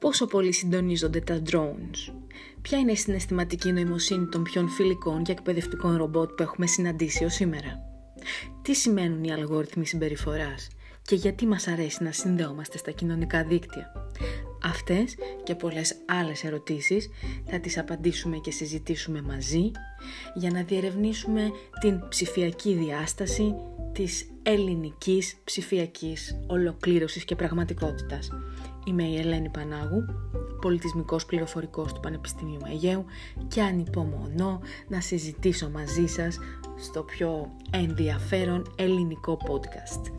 πόσο πολύ συντονίζονται τα drones, ποια είναι η συναισθηματική νοημοσύνη των πιο φιλικών και εκπαιδευτικών ρομπότ που έχουμε συναντήσει ως σήμερα; Τι σημαίνουν οι αλγόριθμοι συμπεριφοράς; Και γιατί μας αρέσει να συνδεόμαστε στα κοινωνικά δίκτυα; Αυτές και πολλές άλλες ερωτήσεις θα τις απαντήσουμε και συζητήσουμε μαζί για να διερευνήσουμε την ψηφιακή διάσταση της ελληνικής ψηφιακής ολοκλήρωσης και πραγματικότητας. Είμαι η Ελένη Πανάγου, πολιτισμικός πληροφορικός του Πανεπιστημίου Αιγαίου και ανυπομονώ να συζητήσω μαζί σας στο πιο ενδιαφέρον ελληνικό podcast.